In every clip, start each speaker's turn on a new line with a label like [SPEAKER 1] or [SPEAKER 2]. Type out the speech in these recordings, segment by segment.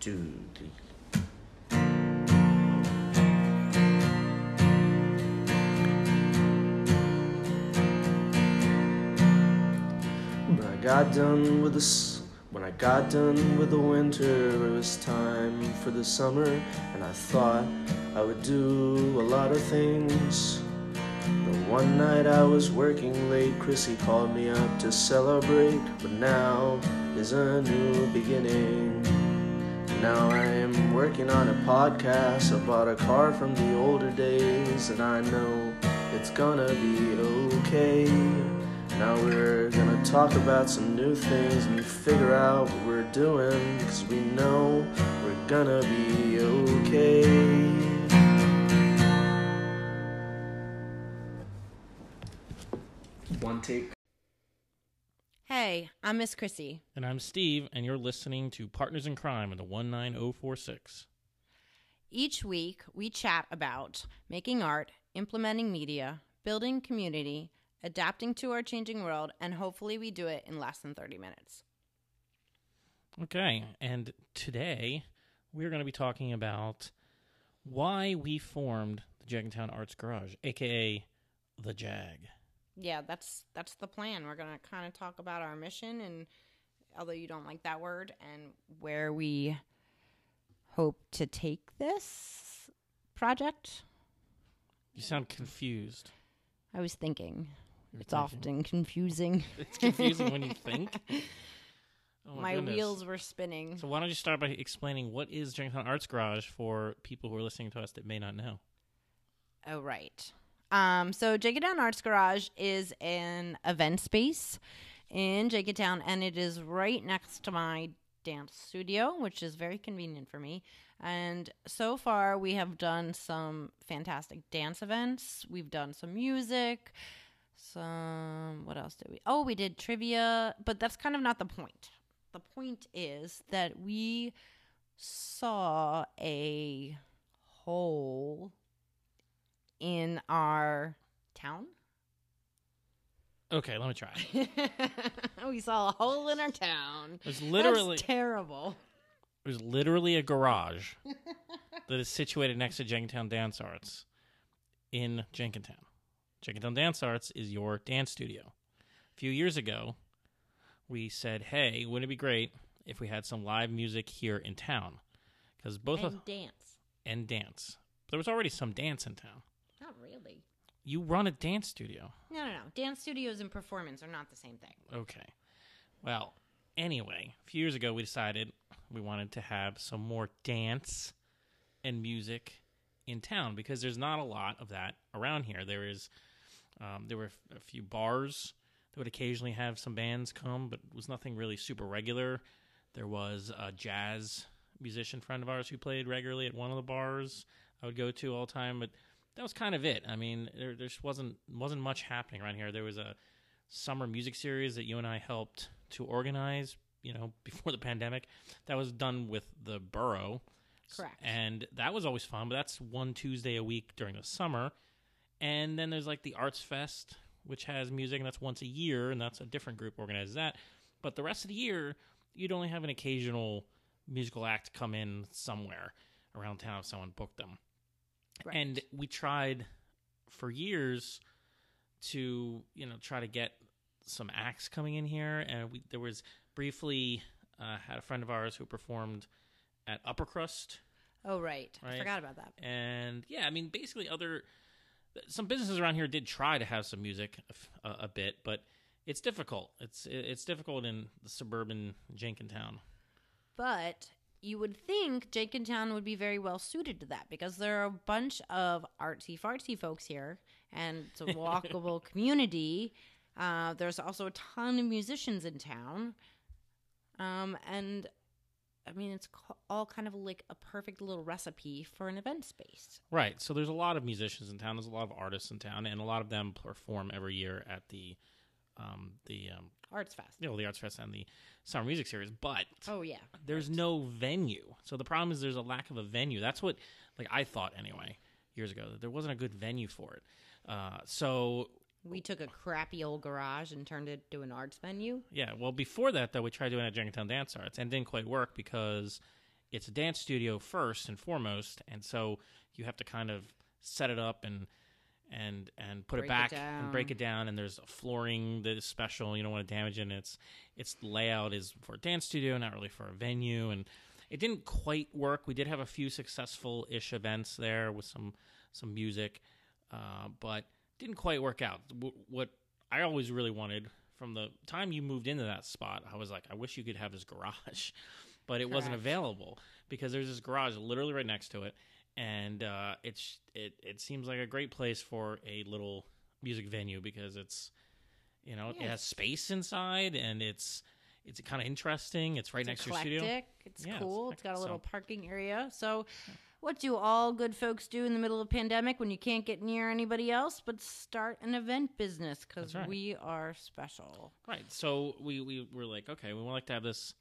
[SPEAKER 1] two, three. When I got done with the when I got done with the winter, it was time for the summer, and I thought I would do a lot of things. But one night I was working late, Chrissy called me up to celebrate, but now is a new beginning. Now I am working on a podcast. I bought a car from the older days, and I know it's gonna be okay. Now we're gonna talk about some new things and figure out what we're doing, cause we know we're gonna be okay. One take.
[SPEAKER 2] Hey, I'm Miss Chrissy.
[SPEAKER 3] And I'm Steve, and you're listening to Partners in Crime in the 19046.
[SPEAKER 2] Each week, we chat about making art, implementing media, building community, adapting to our changing world, and hopefully, we do it in less than 30 minutes.
[SPEAKER 3] Okay, and today we're going to be talking about why we formed the Jenkintown Arts Garage, aka the JAG.
[SPEAKER 2] Yeah, that's that's the plan. We're going to kind of talk about our mission and although you don't like that word and where we hope to take this project.
[SPEAKER 3] You sound confused.
[SPEAKER 2] I was thinking
[SPEAKER 3] You're
[SPEAKER 2] it's
[SPEAKER 3] thinking-
[SPEAKER 2] often confusing.
[SPEAKER 3] It's confusing when you think. Oh
[SPEAKER 2] My
[SPEAKER 3] goodness.
[SPEAKER 2] wheels were spinning.
[SPEAKER 3] So why don't you start by explaining what is Jenkintown Arts Garage for people who are listening to us that may not know?
[SPEAKER 2] Oh, right. Um, so Jenkintown Arts Garage is an event space in Jenkintown, and it is right next to my dance studio, which is very convenient for me. And so far, we have done some fantastic dance events. We've done some music. Some what else did we? Oh, we did trivia, but that's kind of not the point. The point is that we saw a hole in our town.
[SPEAKER 3] Okay, let me try.
[SPEAKER 2] we saw a hole in our town.
[SPEAKER 3] It was literally
[SPEAKER 2] That's terrible.
[SPEAKER 3] was literally a garage that is situated next to Jenkintown Dance Arts in Jenkintown. Jenkintown Dance Arts is your dance studio. A few years ago, we said, "Hey, wouldn't it be great if we had some live music here in town?" Because both of
[SPEAKER 2] dance.
[SPEAKER 3] and dance. There was already some dance in town.
[SPEAKER 2] Not really.
[SPEAKER 3] You run a dance studio.
[SPEAKER 2] No, no, no. Dance studios and performance are not the same thing.
[SPEAKER 3] Okay. Well, anyway, a few years ago, we decided we wanted to have some more dance and music in town because there's not a lot of that around here. There is, um, there were a few bars that would occasionally have some bands come, but it was nothing really super regular. There was a jazz musician friend of ours who played regularly at one of the bars I would go to all the time, but that was kind of it. I mean, there, there just wasn't wasn't much happening around here. There was a summer music series that you and I helped to organize, you know, before the pandemic. That was done with the borough.
[SPEAKER 2] Correct.
[SPEAKER 3] And that was always fun, but that's one Tuesday a week during the summer. And then there's like the Arts Fest, which has music, and that's once a year, and that's a different group organizes that. But the rest of the year, you'd only have an occasional musical act come in somewhere around town if someone booked them.
[SPEAKER 2] Right.
[SPEAKER 3] And we tried for years to, you know, try to get some acts coming in here. And we, there was briefly uh, had a friend of ours who performed at Upper Crust.
[SPEAKER 2] oh, right. I forgot about that.
[SPEAKER 3] And yeah, I mean, basically, other some businesses around here did try to have some music a bit, but it's difficult. It's it's difficult in the suburban Jenkintown.
[SPEAKER 2] But you would think Jenkintown would be very well suited to that because there are a bunch of artsy fartsy folks here and it's a walkable community. Uh, there's also a ton of musicians in town. Um, and I mean, it's all kind of like a perfect little recipe for an event space.
[SPEAKER 3] Right. So there's a lot of musicians in town. There's a lot of artists in town, and a lot of them perform every year at the um, the um,
[SPEAKER 2] Arts Fest.
[SPEAKER 3] you know the Arts Fest and the Summer Music Series. But
[SPEAKER 2] Oh, yeah.
[SPEAKER 3] there's no venue. So the problem is there's a lack of a venue. That's what like I thought anyway years ago that there wasn't a good venue for it. Uh, so
[SPEAKER 2] We took a crappy old garage and turned it to an arts venue.
[SPEAKER 3] Yeah, well, before that though, we tried doing a Jenkintown Dance Arts and didn't quite work because it's a dance studio first and foremost, and so you have to kind of set it up and and and put
[SPEAKER 2] Break
[SPEAKER 3] it
[SPEAKER 2] it
[SPEAKER 3] back and break it down. And there's a flooring that is special. You don't want to damage it. And its its layout is for a dance studio, not really for a venue. And it didn't quite work. We did have a few successful ish events there with some some music, uh, but didn't quite work out. W- what I always really wanted from the time you moved into that spot, I was like, I wish you could have this garage, but it wasn't available because there's this garage literally right next to it, and uh, it's it it seems like a great place for a little music venue because it's you know it has space inside and it's it's kind of interesting. It's right
[SPEAKER 2] It's
[SPEAKER 3] next to your studio.
[SPEAKER 2] It's
[SPEAKER 3] Yeah,
[SPEAKER 2] cool. It's got a little
[SPEAKER 3] so-
[SPEAKER 2] parking area. So, what do all good folks do in the middle of a pandemic when you can't get near anybody else but start an event business because
[SPEAKER 3] right.
[SPEAKER 2] we are special.
[SPEAKER 3] Right. So we, we were like, okay, we would like to have this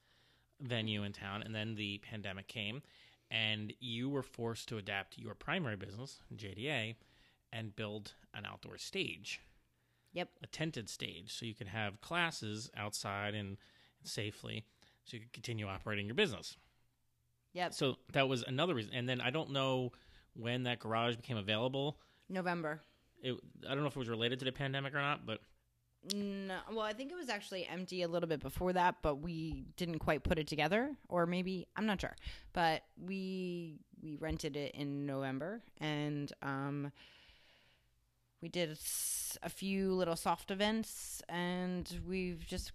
[SPEAKER 3] venue in town. And then the pandemic came, and you were forced to adapt your primary business, JDA, and build an outdoor stage,
[SPEAKER 2] Yep.
[SPEAKER 3] a tented stage, so you could have classes outside and, safely, so you could continue operating your business.
[SPEAKER 2] Yep.
[SPEAKER 3] So that was another reason. And then I don't know when that garage became available.
[SPEAKER 2] November.
[SPEAKER 3] It, I don't know if it was related to the pandemic or not, but
[SPEAKER 2] No, well, I think it was actually empty a little bit before that, but we didn't quite put it together, or maybe I'm not sure. But we we rented it in November, and um, we did a few little soft events, and we've just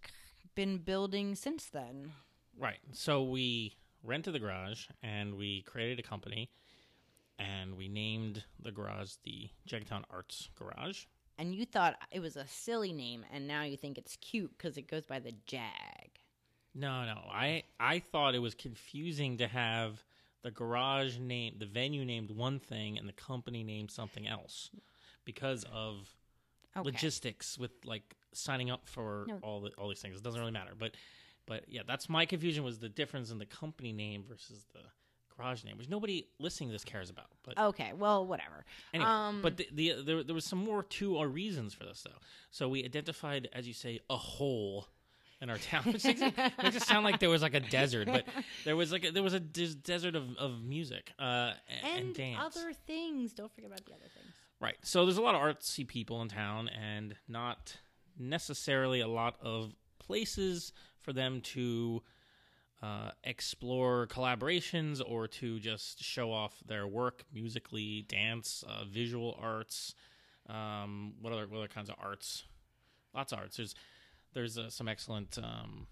[SPEAKER 2] been building since then.
[SPEAKER 3] Right. So we rented the garage and we created a company and we named the garage the Jagtown Arts Garage.
[SPEAKER 2] And you thought it was a silly name, and now you think it's cute because it goes by the Jag.
[SPEAKER 3] No, no. I I thought it was confusing to have the garage name, the venue named one thing and the company named something else because of
[SPEAKER 2] Okay.
[SPEAKER 3] logistics with like signing up for
[SPEAKER 2] No.
[SPEAKER 3] all the all these things. It doesn't really matter, but but yeah, that's my confusion was the difference in the company name versus the garage name, which nobody listening to this cares about. But
[SPEAKER 2] Okay, well, whatever.
[SPEAKER 3] Anyway,
[SPEAKER 2] Um,
[SPEAKER 3] but the, the there there was some more two or reasons for this though. So we identified, as you say, a hole in our town, which makes it, makes it sound like there was like a desert, but there was like a, there was a des- desert of, of music uh, and,
[SPEAKER 2] and,
[SPEAKER 3] and dance.
[SPEAKER 2] other things. Don't forget about the other things.
[SPEAKER 3] Right. So there's a lot of artsy people in town, and not necessarily a lot of places for them to uh, explore collaborations or to just show off their work musically, dance, uh, visual arts. Um, what other what other kinds of arts? Lots of arts. There's there's uh, some excellent um,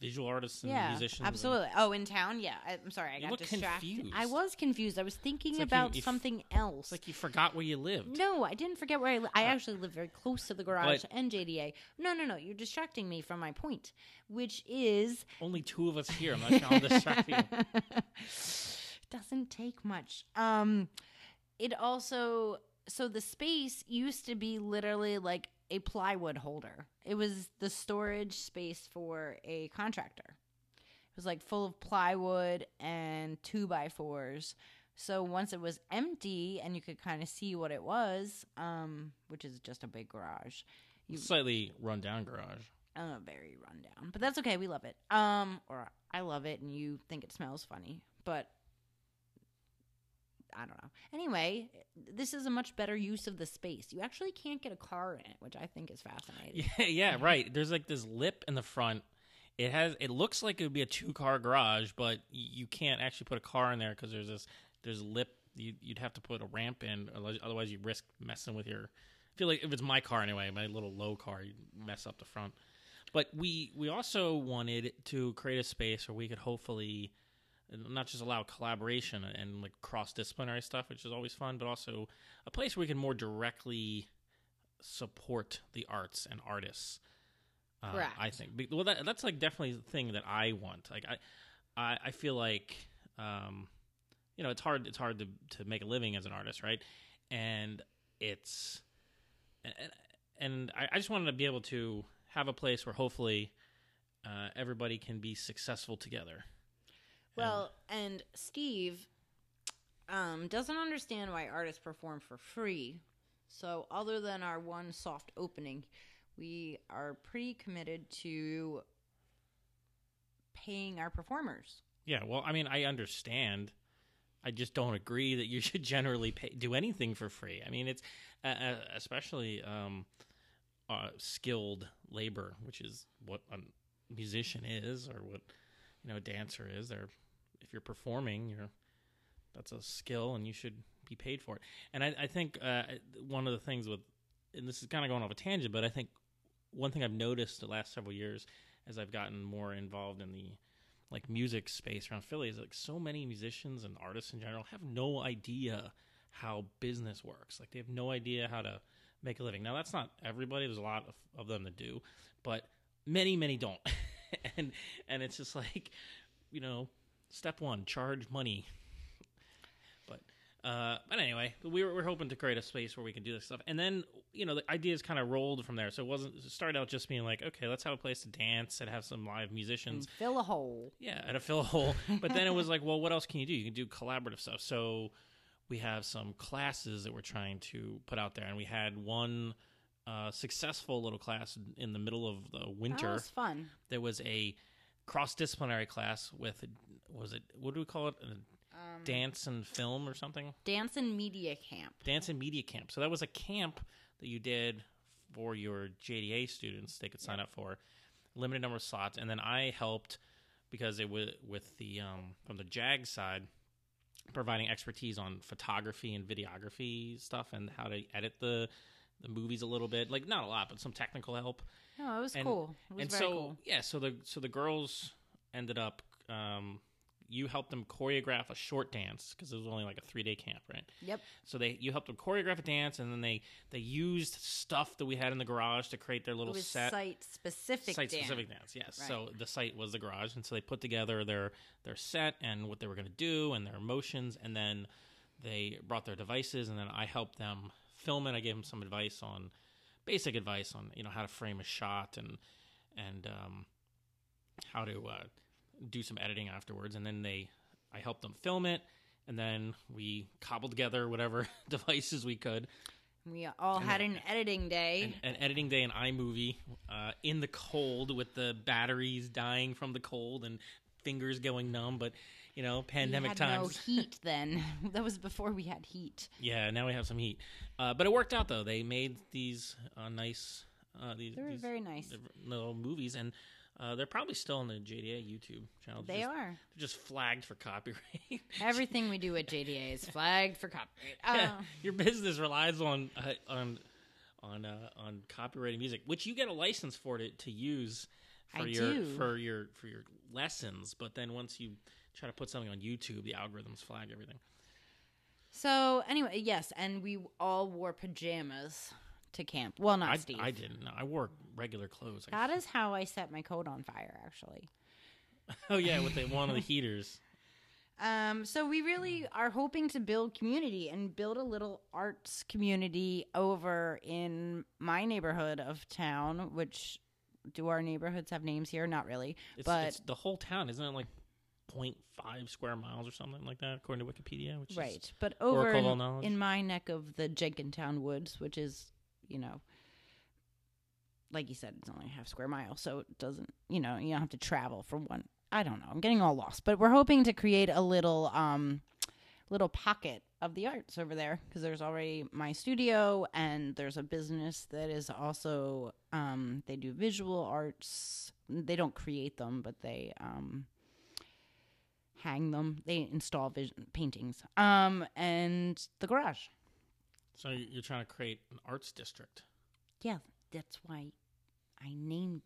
[SPEAKER 3] visual artists and
[SPEAKER 2] yeah,
[SPEAKER 3] musicians. and-
[SPEAKER 2] absolutely. Oh, in town, yeah. I, I'm sorry, I
[SPEAKER 3] You
[SPEAKER 2] got distracted.
[SPEAKER 3] confused.
[SPEAKER 2] I was confused. I was thinking
[SPEAKER 3] like
[SPEAKER 2] about
[SPEAKER 3] you f-
[SPEAKER 2] something else.
[SPEAKER 3] It's like you forgot where you lived.
[SPEAKER 2] no, I didn't forget where I. I actually live very close to the garage
[SPEAKER 3] But-
[SPEAKER 2] and JDA. No, no, no. You're distracting me from my point, which is
[SPEAKER 3] Only two of us here. I'm not trying to distract you.
[SPEAKER 2] doesn't take much. Um, it also so the space used to be literally like a plywood holder. It was the storage space for a contractor. It was like full of plywood and two by fours. So once it was empty and you could kind of see what it was, um, which is just a big garage, you
[SPEAKER 3] Slightly run down garage.
[SPEAKER 2] uh, very rundown, but that's okay. We love it. Um, or I love it, and you think it smells funny, but I don't know. Anyway, this is a much better use of the space. You actually can't get a car in it, which I think is fascinating.
[SPEAKER 3] Yeah, yeah, right. There's like this lip in the front. It has. It looks like it would be a two car garage, but you can't actually put a car in there because there's this. There's a lip. You, you'd have to put a ramp in, otherwise- otherwise you risk messing with your. I feel like if it's my car anyway, my little low car, you mess up the front. But we we also wanted to create a space where we could hopefully not just allow collaboration and like cross disciplinary stuff, which is always fun, but also a place where we can more directly support the arts and artists. Uh,
[SPEAKER 2] Correct.
[SPEAKER 3] I think. Well, that, that's like definitely the thing that I want. Like I, I, I feel like, um, you know, it's hard. It's hard to to make a living as an artist, right? And it's, and, and I, I just wanted to be able to have a place where hopefully uh, everybody can be successful together.
[SPEAKER 2] Well, and Steve um, doesn't understand why artists perform for free. So, other than our one soft opening, we are pretty committed to paying our performers.
[SPEAKER 3] Yeah, well, I mean, I understand. I just don't agree that you should generally pay, do anything for free. I mean, it's uh, uh, especially um, uh, skilled labor, which is what a musician is, or what you know a dancer is. They're if you're performing, you're that's a skill, and you should be paid for it. And I, I think uh, one of the things with, and this is kind of going off a tangent, but I think one thing I've noticed the last several years as I've gotten more involved in the like music space around Philly is like so many musicians and artists in general have no idea how business works. Like they have no idea how to make a living. Now that's not everybody. There's a lot of, of them that do, but many, many don't. and and it's just like, you know, step one, charge money. But uh, but anyway, we were, we are hoping to create a space where we can do this stuff, and then you know the ideas kind of rolled from there. So it wasn't it started out just being like, okay, let's have a place to dance and have some live musicians,
[SPEAKER 2] And fill a hole.
[SPEAKER 3] yeah, and a fill a hole. But then it was like, well, what else can you do? You can do collaborative stuff. So we have some classes that we're trying to put out there, and we had one uh, successful little class in the middle of the
[SPEAKER 2] That
[SPEAKER 3] winter.
[SPEAKER 2] was fun.
[SPEAKER 3] There was a cross disciplinary class with was it what do we call it? A
[SPEAKER 2] Um,
[SPEAKER 3] dance and film or something?
[SPEAKER 2] Dance and media camp.
[SPEAKER 3] Dance and media camp. So that was a camp that you did for your JDA students. They could sign up for limited number of slots, and then I helped because it was with the um, from the JAG side, providing expertise on photography and videography stuff and how to edit the the movies a little bit. Like not a lot, but some technical help.
[SPEAKER 2] No, it was
[SPEAKER 3] And-
[SPEAKER 2] cool. It was
[SPEAKER 3] and
[SPEAKER 2] very
[SPEAKER 3] so
[SPEAKER 2] cool.
[SPEAKER 3] yeah, so the so the girls ended up. Um, you helped them choreograph a short dance because it was only like a three day camp, right?
[SPEAKER 2] Yep.
[SPEAKER 3] So they you helped them choreograph a dance, and then they they used stuff that we had in the garage to create their
[SPEAKER 2] It
[SPEAKER 3] little
[SPEAKER 2] was
[SPEAKER 3] set
[SPEAKER 2] site specific.
[SPEAKER 3] site
[SPEAKER 2] dance.
[SPEAKER 3] specific dance. Yes.
[SPEAKER 2] Right.
[SPEAKER 3] So the site was the garage, and so they put together their their set and what they were going to do and their emotions, and then they brought their devices, and then I helped them film it. I gave them some advice on basic advice on you know how to frame a shot and and um, how to uh, do some editing afterwards, and then they I helped them film it. And then we cobbled together whatever devices we could,
[SPEAKER 2] We all had an editing day.
[SPEAKER 3] an, an editing day in iMovie uh, in the cold with the batteries dying from the cold and fingers going numb. But you know, pandemic
[SPEAKER 2] had
[SPEAKER 3] times.
[SPEAKER 2] no heat then. that was before we had heat.
[SPEAKER 3] Yeah, now we have some heat. Uh, but it worked out though. They made these uh, nice uh, these,
[SPEAKER 2] They were
[SPEAKER 3] these
[SPEAKER 2] very nice.
[SPEAKER 3] little movies, and uh, they're probably still on the JDA YouTube channel. They're
[SPEAKER 2] They
[SPEAKER 3] just,
[SPEAKER 2] are.
[SPEAKER 3] They're just flagged for copyright.
[SPEAKER 2] Everything we do at JDA is flagged for copyright.
[SPEAKER 3] Yeah,
[SPEAKER 2] Uh,
[SPEAKER 3] your business relies on uh, on on uh, on copyrighted music, which you get a license for to, to use for
[SPEAKER 2] I
[SPEAKER 3] your
[SPEAKER 2] do.
[SPEAKER 3] for your for your lessons. But then once you try to put something on YouTube, the algorithms flag everything.
[SPEAKER 2] So anyway, yes, and we all wore pajamas to camp. Well, not
[SPEAKER 3] I,
[SPEAKER 2] Steve.
[SPEAKER 3] I didn't. I wore regular clothes. I
[SPEAKER 2] That is how I set my coat on fire, actually.
[SPEAKER 3] oh yeah, with the, one of the heaters.
[SPEAKER 2] Um, so we really are hoping to build community and build a little arts community over in my neighborhood of town. Which do our neighborhoods have names here? Not really,
[SPEAKER 3] It's,
[SPEAKER 2] but
[SPEAKER 3] it's the whole town, isn't it? Like 0.5 square miles or something like that, according to Wikipedia. Which
[SPEAKER 2] right.
[SPEAKER 3] Is,
[SPEAKER 2] But over
[SPEAKER 3] Oracle
[SPEAKER 2] in,
[SPEAKER 3] knowledge.
[SPEAKER 2] in my neck of the Jenkintown Woods, which is you know. Like you said, it's only a half square mile, so it doesn't, you know, you don't have to travel from one. I don't know. I'm getting all lost, but we're hoping to create a little, um, little pocket of the arts over there because there's already my studio and there's a business that is also um, they do visual arts they don't create them but they um, hang them they install vision paintings um, and the garage
[SPEAKER 3] so you're trying to create an arts district.
[SPEAKER 2] yeah that's why i named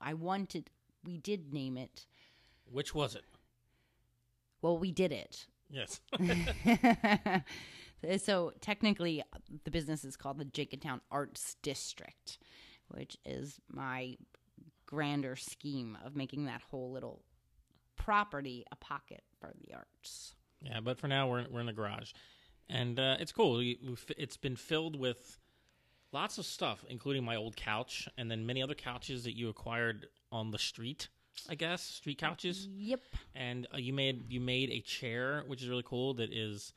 [SPEAKER 2] i wanted we did name it
[SPEAKER 3] Which was it?
[SPEAKER 2] well we did it
[SPEAKER 3] Yes.
[SPEAKER 2] so technically, the business is called the Jenkintown Arts District, which is my grander scheme of making that whole little property a pocket for the arts.
[SPEAKER 3] Yeah, but for now we're we're in the garage, and uh, it's cool. It's been filled with lots of stuff, including my old couch, and then many other couches that you acquired on the street. I guess street couches,
[SPEAKER 2] Yep.
[SPEAKER 3] and uh, you made you made a chair, which is really cool. That is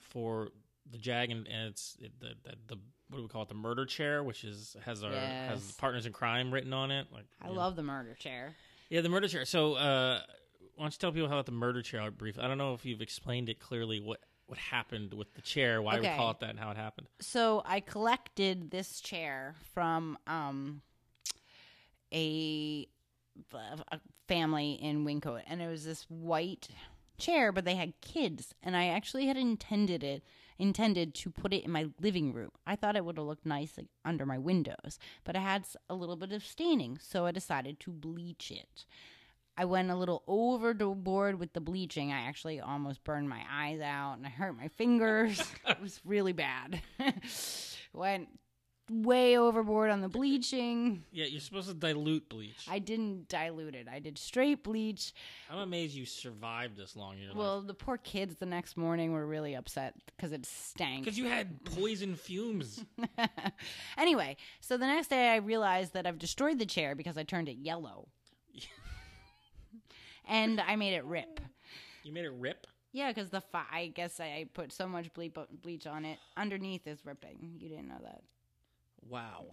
[SPEAKER 3] for the jag, and, and it's it, the, the the what do we call it? The murder chair, which is has our has partners in crime written on it. Like
[SPEAKER 2] I love the murder chair.
[SPEAKER 3] Yeah, the murder chair. So uh, Why don't you tell people how about the murder chair brief? I don't know if you've explained it clearly. What what happened with the chair? Why we call it that? and How it happened?
[SPEAKER 2] So I collected this chair from um, a, a family in Wyncote, and it was this white chair, but they had kids, and I actually had intended it intended to put it in my living room. I thought it would have looked nice like, under my windows, but it had a little bit of staining, so I decided to bleach it. I went a little overboard with the bleaching. I actually almost burned my eyes out and I hurt my fingers. it was really bad. went way overboard on the bleaching.
[SPEAKER 3] Yeah, you're supposed to dilute bleach.
[SPEAKER 2] I didn't dilute it. I did straight bleach.
[SPEAKER 3] I'm amazed you survived this long in your
[SPEAKER 2] Well,
[SPEAKER 3] life.
[SPEAKER 2] the poor kids the next morning were really upset because it stank.
[SPEAKER 3] Because you had poison fumes.
[SPEAKER 2] anyway, so the next day I realized that I've destroyed the chair because I turned it yellow. And I made it rip.
[SPEAKER 3] You made it rip.
[SPEAKER 2] Yeah, because the fi- I guess I put so much ble- bleach on it. Underneath is ripping. You didn't know that.
[SPEAKER 3] Wow.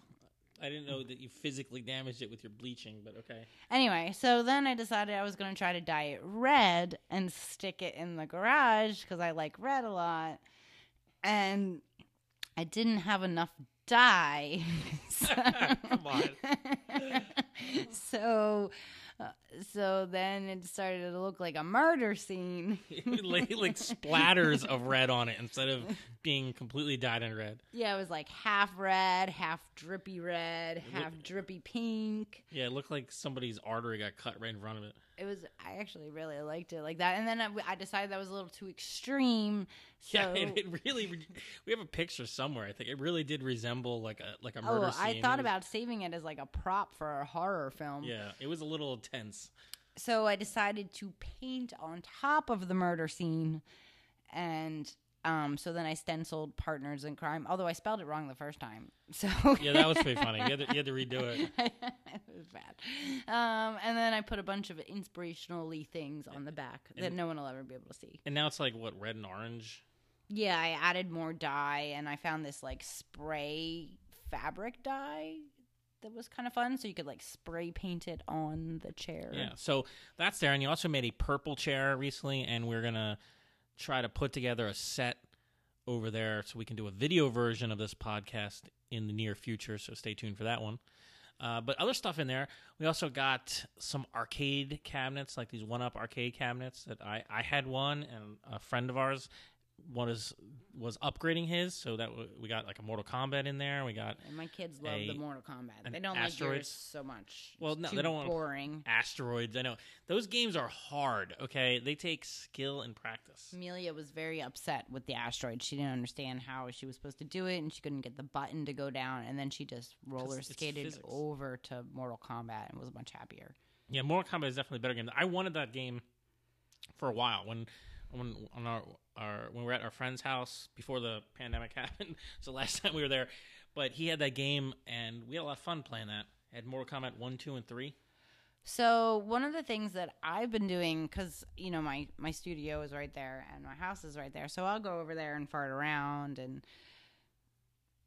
[SPEAKER 3] I didn't know that you physically damaged it with your bleaching, but okay.
[SPEAKER 2] Anyway, so then I decided I was going to try to dye it red and stick it in the garage because I like red a lot. And I didn't have enough dye. so,
[SPEAKER 3] Come on.
[SPEAKER 2] so, uh, so then it started to look like a murder scene.
[SPEAKER 3] like, like splatters of red on it instead of being completely dyed in red.
[SPEAKER 2] Yeah, it was like half red, half drippy red, half drippy pink.
[SPEAKER 3] Yeah, it looked like somebody's artery got cut right in front of it.
[SPEAKER 2] It was. I actually really liked it like that, and then I, I decided that was a little too extreme. So,
[SPEAKER 3] Yeah, it, it really. We have a picture somewhere. I think it really did resemble like a like a murder
[SPEAKER 2] oh,
[SPEAKER 3] scene.
[SPEAKER 2] I thought
[SPEAKER 3] was-
[SPEAKER 2] about saving it as like a prop for a horror film.
[SPEAKER 3] Yeah, it was a little tense.
[SPEAKER 2] So I decided to paint on top of the murder scene, and um, so then I stenciled "Partners in Crime," although I spelled it wrong the first time. So
[SPEAKER 3] Yeah, that was pretty funny. You had to, you had to redo it.
[SPEAKER 2] it was bad. Um, and then I put a bunch of inspirationally things on the back that no one will ever be able to see.
[SPEAKER 3] And now it's like what red and orange.
[SPEAKER 2] Yeah, I added more dye, and I found this like spray fabric dye that was kind of fun. So you could like spray paint it on the chair.
[SPEAKER 3] Yeah, so that's there. And you also made a purple chair recently, and we're gonna try to put together a set over there so we can do a video version of this podcast in the near future. So stay tuned for that one. Uh, but other stuff in there, we also got some arcade cabinets, like these one-up arcade cabinets that I I had one, and a friend of ours one is was upgrading his, so that w- we got like a Mortal Kombat in there. We got
[SPEAKER 2] And my kids love
[SPEAKER 3] A-
[SPEAKER 2] the Mortal Kombat. They don't like
[SPEAKER 3] asteroids-
[SPEAKER 2] yours so much.
[SPEAKER 3] Well,
[SPEAKER 2] It's
[SPEAKER 3] no, they don't want-
[SPEAKER 2] boring.
[SPEAKER 3] asteroids. I know those games are hard. Okay, they take skill and practice.
[SPEAKER 2] Amelia was very upset with the asteroid. She didn't understand how she was supposed to do it, and she couldn't get the button to go down. And then she just roller skated over to Mortal Kombat and was much happier.
[SPEAKER 3] Yeah, Mortal Kombat is definitely a better game. I wanted that game for a while when when on our, our when we were at our friend's house before the pandemic happened. So last time we were there, but he had that game and we had a lot of fun playing that. I Had Mortal Kombat one, two, and three.
[SPEAKER 2] So one of the things that I've been doing, because you know my my studio is right there and my house is right there, so I'll go over there and fart around and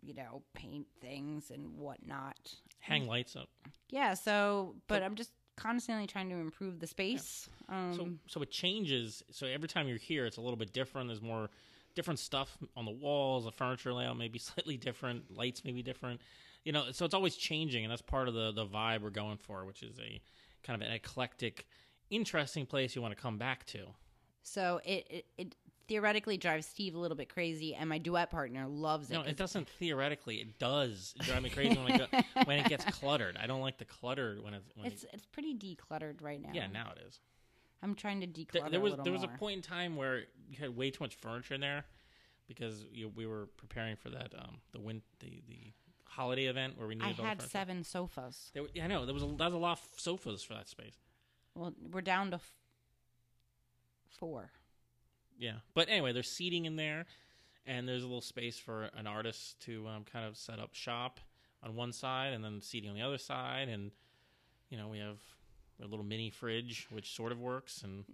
[SPEAKER 2] you know paint things and whatnot.
[SPEAKER 3] Hang lights up.
[SPEAKER 2] Yeah. So, but I'm just constantly trying to improve the space. Um,
[SPEAKER 3] So so it changes. So every time you're here, it's a little bit different. There's more different stuff on the walls. The furniture layout may be slightly different. Lights may be different. You know, so it's always changing, and that's part of the the vibe we're going for, which is a kind of an eclectic, interesting place you want to come back to.
[SPEAKER 2] So it, it it theoretically drives Steve a little bit crazy, and my duet partner loves it.
[SPEAKER 3] No, it doesn't theoretically. It does drive me crazy when, go, when it gets cluttered. I don't like the clutter when it's. When
[SPEAKER 2] It's
[SPEAKER 3] it,
[SPEAKER 2] it's pretty decluttered right now.
[SPEAKER 3] yeah, now it is.
[SPEAKER 2] I'm trying to declutter.
[SPEAKER 3] There, there was there was
[SPEAKER 2] more.
[SPEAKER 3] a point in time where you had way too much furniture in there because you, we were preparing for that um the win the the holiday event where we
[SPEAKER 2] I
[SPEAKER 3] needed the
[SPEAKER 2] had seven sofas.
[SPEAKER 3] There, yeah, I know there was a, that was a lot of sofas for that space.
[SPEAKER 2] Well, we're down to f- four.
[SPEAKER 3] Yeah, but anyway, there's seating in there, and there's a little space for an artist to um, kind of set up shop on one side, and then seating on the other side, and you know we have a little mini fridge which sort of works, and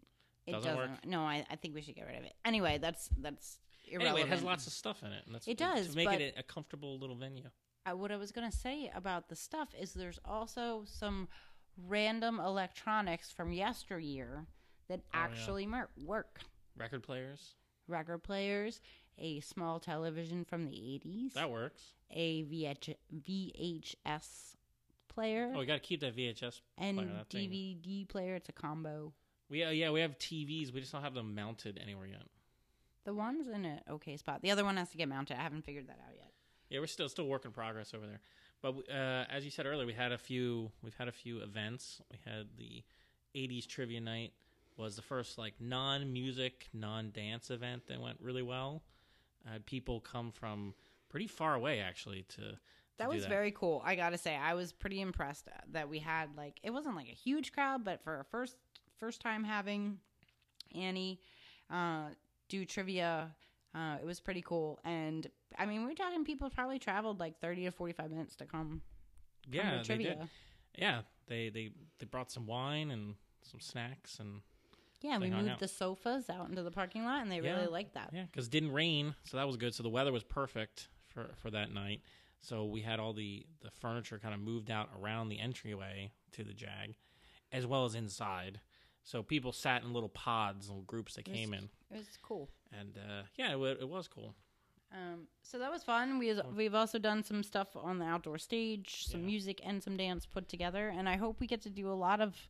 [SPEAKER 2] It
[SPEAKER 3] Doesn't
[SPEAKER 2] doesn't.
[SPEAKER 3] work?
[SPEAKER 2] No, I, I think we should get rid of it. Anyway, that's that's irrelevant.
[SPEAKER 3] anyway, it has lots of stuff in it, and that's
[SPEAKER 2] It does,
[SPEAKER 3] to make it a, comfortable little venue.
[SPEAKER 2] Uh, what I was gonna say about the stuff is there's also some random electronics from yesteryear that
[SPEAKER 3] yeah.
[SPEAKER 2] actually work.
[SPEAKER 3] Record players.
[SPEAKER 2] Record players, a small television from the 80s,
[SPEAKER 3] That works.
[SPEAKER 2] a VH- VHS player,
[SPEAKER 3] Oh, we got to keep that VHS
[SPEAKER 2] and
[SPEAKER 3] player. That thing.
[SPEAKER 2] DVD player. It's a combo.
[SPEAKER 3] We uh, yeah, we have TVs. We just don't have them mounted anywhere yet.
[SPEAKER 2] The one's in an okay spot. The other one has to get mounted. I haven't figured that out yet.
[SPEAKER 3] Yeah, we're still still work in progress over there. But uh, as you said earlier, we had a few. We've had a few events. We had the '80s trivia night. Was the first like non-music, non-dance event that went really well. I had people come from pretty far away actually to.
[SPEAKER 2] That was very cool. I gotta say, I was pretty impressed that we had like it wasn't like a huge crowd, but for a first first time having Annie uh, do trivia, uh, it was pretty cool. And I mean, we're talking people probably traveled like thirty to forty five minutes to come. come
[SPEAKER 3] Yeah,
[SPEAKER 2] to
[SPEAKER 3] they
[SPEAKER 2] trivia.
[SPEAKER 3] did. Yeah, they they they brought some wine and some snacks and
[SPEAKER 2] Yeah, we moved
[SPEAKER 3] out.
[SPEAKER 2] the sofas out into the parking lot, and they
[SPEAKER 3] Yeah.
[SPEAKER 2] really liked that.
[SPEAKER 3] Yeah, because it didn't rain, so that was good. So the weather was perfect for for that night. So we had all the the furniture kind of moved out around the entryway to the Jag, as well as inside. So people sat in little pods, little groups that
[SPEAKER 2] was-
[SPEAKER 3] came in,
[SPEAKER 2] It was cool.
[SPEAKER 3] and uh, yeah, it, it was cool.
[SPEAKER 2] Um, so that was fun. We we've also done some stuff on the outdoor stage, some
[SPEAKER 3] Yeah.
[SPEAKER 2] music and some dance put together, and I hope we get to do a lot of.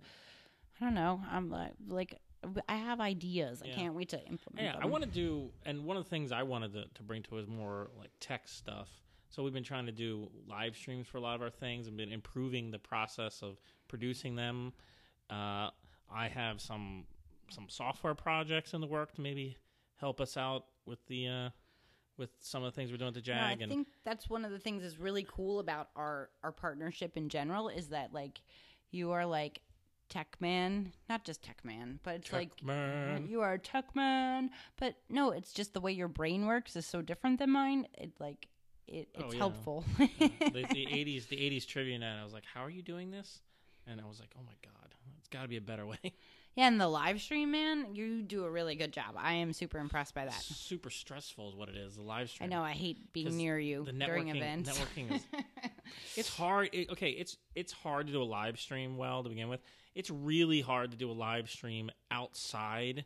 [SPEAKER 2] I don't know. I'm like like I have ideas. I
[SPEAKER 3] Yeah.
[SPEAKER 2] can't wait to implement.
[SPEAKER 3] Yeah,
[SPEAKER 2] them.
[SPEAKER 3] I want to do, and one of the things I wanted to, to bring to is more like tech stuff. So we've been trying to do live streams for a lot of our things and been improving the process of producing them. Uh, I have some some software projects in the work to maybe help us out with the uh, with some of the things we're doing at the
[SPEAKER 2] No, I
[SPEAKER 3] and
[SPEAKER 2] think that's one of the things that's really cool about our our partnership in general is that like you are like tech man, not just tech man, but it's like
[SPEAKER 3] man.
[SPEAKER 2] you are a tech man. But no, it's just the way your brain works is so different than mine. It like it,
[SPEAKER 3] Oh,
[SPEAKER 2] it's
[SPEAKER 3] yeah.
[SPEAKER 2] helpful.
[SPEAKER 3] the, the 80s the 80s trivia night. I was like, "How are you doing this?" And I was like, "Oh my god, it's got to be a better way."
[SPEAKER 2] Yeah, and the live stream, man, you do a really good job. I am super impressed by that.
[SPEAKER 3] Super stressful is what it is. The live stream.
[SPEAKER 2] I know I hate being near you
[SPEAKER 3] the
[SPEAKER 2] during
[SPEAKER 3] networking-
[SPEAKER 2] events.
[SPEAKER 3] networking is- it's hard it, okay it's it's hard to do a live stream well to begin with it's really hard to do a live stream outside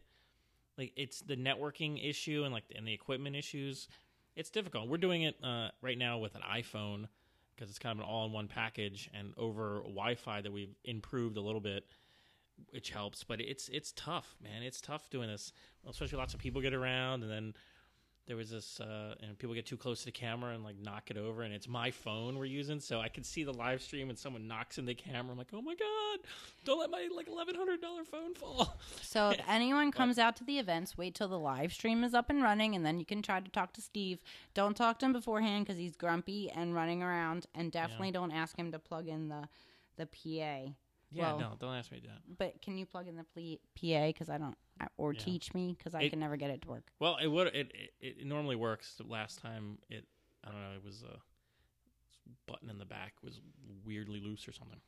[SPEAKER 3] like it's the networking issue and like and the equipment issues. It's difficult. We're doing it uh, right now with an iphone because it's kind of an all-in-one package and over wi-fi that we've improved a little bit which helps. But it's it's tough man. It's tough doing this especially lots of people get around and then there was this uh and people get too close to the camera and like knock it over and it's my phone we're using so i can see the live stream and someone knocks in the camera i'm like oh my god don't let my like $1100 phone fall
[SPEAKER 2] So if anyone comes out to the events, wait till the live stream is up and running, and then you can try to talk to Steve. Don't talk to him beforehand because he's grumpy and running around, and definitely don't ask him to plug in the the PA.
[SPEAKER 3] Yeah
[SPEAKER 2] Well-
[SPEAKER 3] no don't ask me that
[SPEAKER 2] But can you plug in the ple- PA? Because I don't, or
[SPEAKER 3] Yeah.
[SPEAKER 2] teach me because I
[SPEAKER 3] It-
[SPEAKER 2] can never get it to work.
[SPEAKER 3] well it would it, it it normally works the last time it i don't know it was a button in the back was weirdly loose or something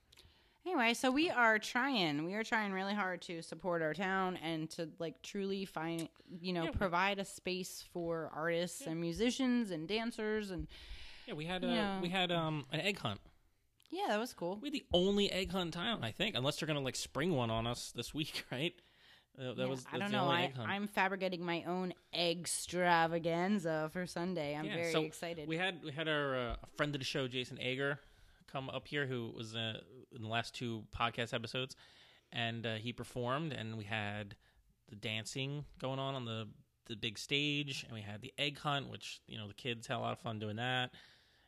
[SPEAKER 2] Anyway, so we are trying. We are trying really hard to support our town and to like truly find, you know,
[SPEAKER 3] Yeah.
[SPEAKER 2] provide a space for artists and musicians and dancers and
[SPEAKER 3] yeah we had uh,
[SPEAKER 2] Yeah.
[SPEAKER 3] we had um an egg hunt
[SPEAKER 2] yeah, that was cool.
[SPEAKER 3] we're the only egg hunt in town i think unless they're gonna like spring one on us this week right uh, that
[SPEAKER 2] Yeah,
[SPEAKER 3] was
[SPEAKER 2] I don't know. I, I'm fabricating my own extravaganza for Sunday. I'm
[SPEAKER 3] Yeah,
[SPEAKER 2] very
[SPEAKER 3] so
[SPEAKER 2] excited.
[SPEAKER 3] We had we had our uh, friend of the show, Jason Ager, come up here, who was uh, in the last two podcast episodes, and uh, he performed, and we had the dancing going on on the the big stage, and we had the egg hunt, which you know the kids had a lot of fun doing that,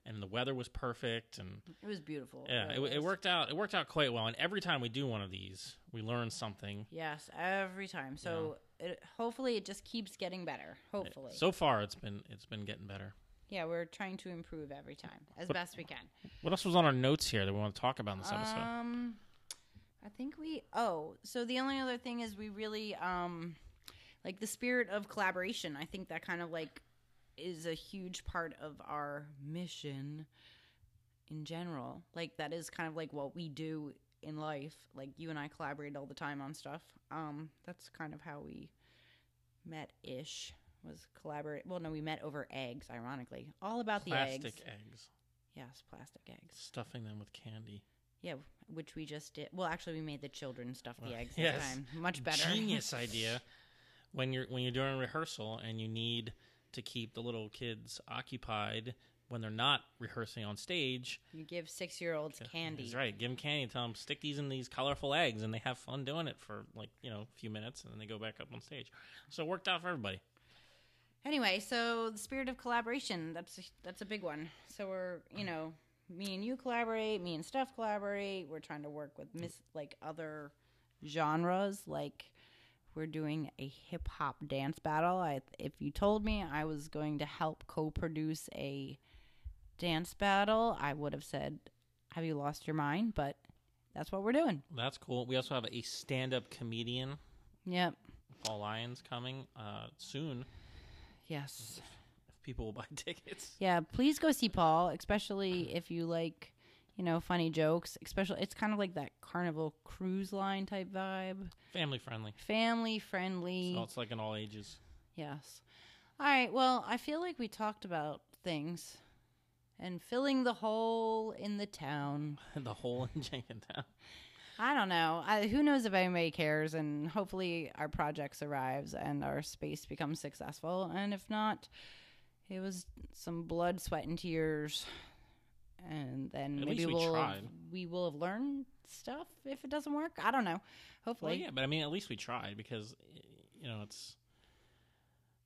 [SPEAKER 3] and the weather was perfect, and
[SPEAKER 2] it was beautiful.
[SPEAKER 3] yeah, it, it worked out. It worked out quite well, and every time we do one of these, we learn something.
[SPEAKER 2] Yes, every time. So it, hopefully it just keeps getting better. Hopefully.
[SPEAKER 3] So far, it's been it's been getting better.
[SPEAKER 2] yeah, we're trying to improve every time as best we can.
[SPEAKER 3] What else was on our notes here that we want to talk about in this episode?
[SPEAKER 2] Um, I think we. Oh, so the only other thing is we really um, like the spirit of collaboration. I think that kind of like is a huge part of our mission in general. Like that is kind of like what we do in life. Like you and I collaborate all the time on stuff. Um, that's kind of how we met ish. Was collaborate. Well, no, we met over eggs. Ironically, all about the eggs.
[SPEAKER 3] Plastic
[SPEAKER 2] eggs. Yes, plastic eggs.
[SPEAKER 3] stuffing them with candy.
[SPEAKER 2] Yeah, which we just did. Well, actually, we made the children stuff the eggs
[SPEAKER 3] yes.
[SPEAKER 2] time. Much better.
[SPEAKER 3] Genius idea. When you're when you're doing a rehearsal and you need to keep the little kids occupied when they're not rehearsing on stage.
[SPEAKER 2] You give six year olds candy.
[SPEAKER 3] That's right. Give them candy. Tell them stick these in these colorful eggs, and they have fun doing it for like you know a few minutes, and then they go back up on stage. So it worked out for everybody.
[SPEAKER 2] Anyway, so the spirit of collaboration, that's a, that's a big one. So we're, you know, me and you collaborate, me and Steph collaborate. We're trying to work with miss like other genres like we're doing a hip hop dance battle. I if you told me I was going to help co-produce a dance battle, I would have said, "Have you lost your mind?" But that's what we're doing.
[SPEAKER 3] That's cool. We also have a stand-up comedian,
[SPEAKER 2] Yep.
[SPEAKER 3] Paul Lyons, coming uh, soon.
[SPEAKER 2] Yes.
[SPEAKER 3] If people will buy tickets.
[SPEAKER 2] Yeah, please go see Paul, especially if you like, you know, funny jokes. Especially, it's kind of like that Carnival Cruise Line type vibe,
[SPEAKER 3] Family friendly.
[SPEAKER 2] family friendly.
[SPEAKER 3] So it's like an all ages.
[SPEAKER 2] Yes. All right. Well, I feel like we talked about things and filling the hole in the town.
[SPEAKER 3] the hole in Jenkintown.
[SPEAKER 2] I don't know. I, who knows if anybody cares? And hopefully, our project arrives and our space becomes successful. And if not, it was some blood, sweat, and tears. And then
[SPEAKER 3] At
[SPEAKER 2] maybe
[SPEAKER 3] we
[SPEAKER 2] will
[SPEAKER 3] tried.
[SPEAKER 2] we will have learned stuff if it doesn't work. I don't know.
[SPEAKER 3] Well,
[SPEAKER 2] Hopefully,
[SPEAKER 3] yeah, but I mean, at least we tried because, you know, it's,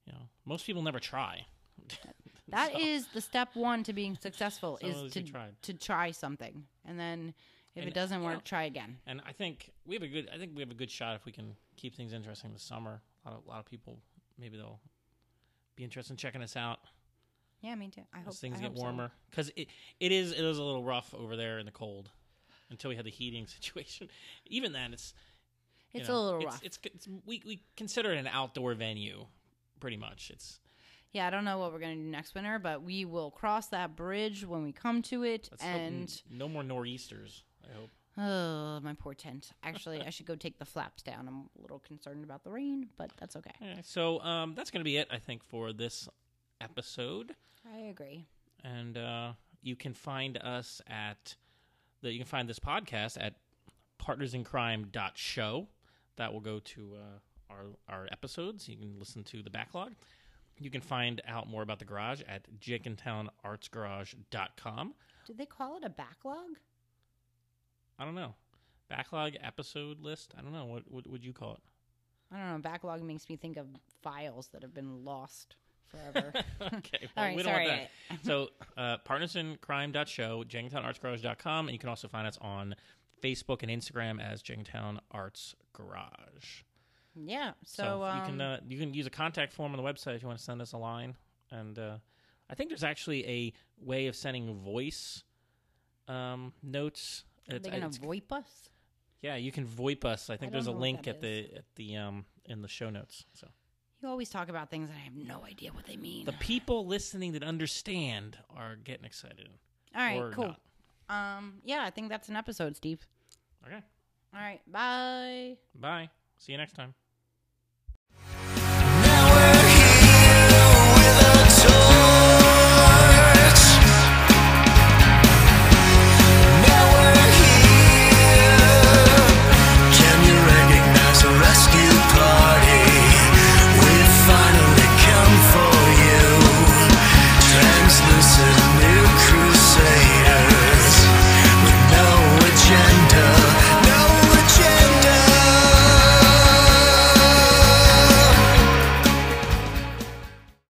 [SPEAKER 3] you know, most people never try.
[SPEAKER 2] That
[SPEAKER 3] So-
[SPEAKER 2] is the step one to being successful
[SPEAKER 3] So
[SPEAKER 2] is to to try something, and then if
[SPEAKER 3] And,
[SPEAKER 2] it doesn't
[SPEAKER 3] you
[SPEAKER 2] work,
[SPEAKER 3] know-
[SPEAKER 2] try again.
[SPEAKER 3] And I think we have a good. I think we have a good shot if we can keep things interesting this summer. A lot of, a lot of people maybe they'll be interested in checking us out
[SPEAKER 2] Yeah, me too. I hope
[SPEAKER 3] as things
[SPEAKER 2] I
[SPEAKER 3] get
[SPEAKER 2] hope so.
[SPEAKER 3] warmer because it it is it is a little rough over there in the cold until we had the heating situation. Even then, it's you
[SPEAKER 2] It's
[SPEAKER 3] know,
[SPEAKER 2] a little
[SPEAKER 3] it's,
[SPEAKER 2] rough.
[SPEAKER 3] It's, it's we we consider it an outdoor venue, pretty much. It's
[SPEAKER 2] Yeah, I don't know what we're gonna do next winter, but we will cross that bridge when we come to it.
[SPEAKER 3] let's hope n-
[SPEAKER 2] and
[SPEAKER 3] no more nor'easters. I hope.
[SPEAKER 2] oh, my poor tent. Actually, I should go take the flaps down. I'm a little concerned about the rain, but that's okay.
[SPEAKER 3] So um, that's going to be it, I think, for this episode.
[SPEAKER 2] I agree.
[SPEAKER 3] And uh, you can find us at the you can find this podcast at partnersincrime.show. That will go to uh, our our episodes. You can listen to the backlog. You can find out more about the garage at jenkintownartsgarage.com.
[SPEAKER 2] Did they call it a backlog?
[SPEAKER 3] I don't know. Backlog episode list. I don't know. What, what would you call it?
[SPEAKER 2] I don't know. Backlog makes me think of files that have been lost forever.
[SPEAKER 3] okay.
[SPEAKER 2] All
[SPEAKER 3] Well,
[SPEAKER 2] right,
[SPEAKER 3] we don't
[SPEAKER 2] sorry.
[SPEAKER 3] want that. so, uh, partnersincrime.show, and you can also find us on Facebook and Instagram as Jenkintown Arts Garage.
[SPEAKER 2] yeah. So,
[SPEAKER 3] So,
[SPEAKER 2] um,
[SPEAKER 3] you can uh, you can use a contact form on the website if you want to send us a line, and uh, I think there's actually a way of sending voice um, notes.
[SPEAKER 2] are
[SPEAKER 3] It's-
[SPEAKER 2] they gonna
[SPEAKER 3] it's-
[SPEAKER 2] VoIP us?
[SPEAKER 3] yeah, you can VoIP us. I think
[SPEAKER 2] don't
[SPEAKER 3] there's a link at the at the um in the show notes. So
[SPEAKER 2] You always talk about things and I have no idea what they mean.
[SPEAKER 3] the people listening that understand are getting excited.
[SPEAKER 2] All right, cool.
[SPEAKER 3] not.
[SPEAKER 2] Um, yeah, I think that's an episode, Steve.
[SPEAKER 3] Okay.
[SPEAKER 2] All right, bye.
[SPEAKER 3] Bye. See you next time.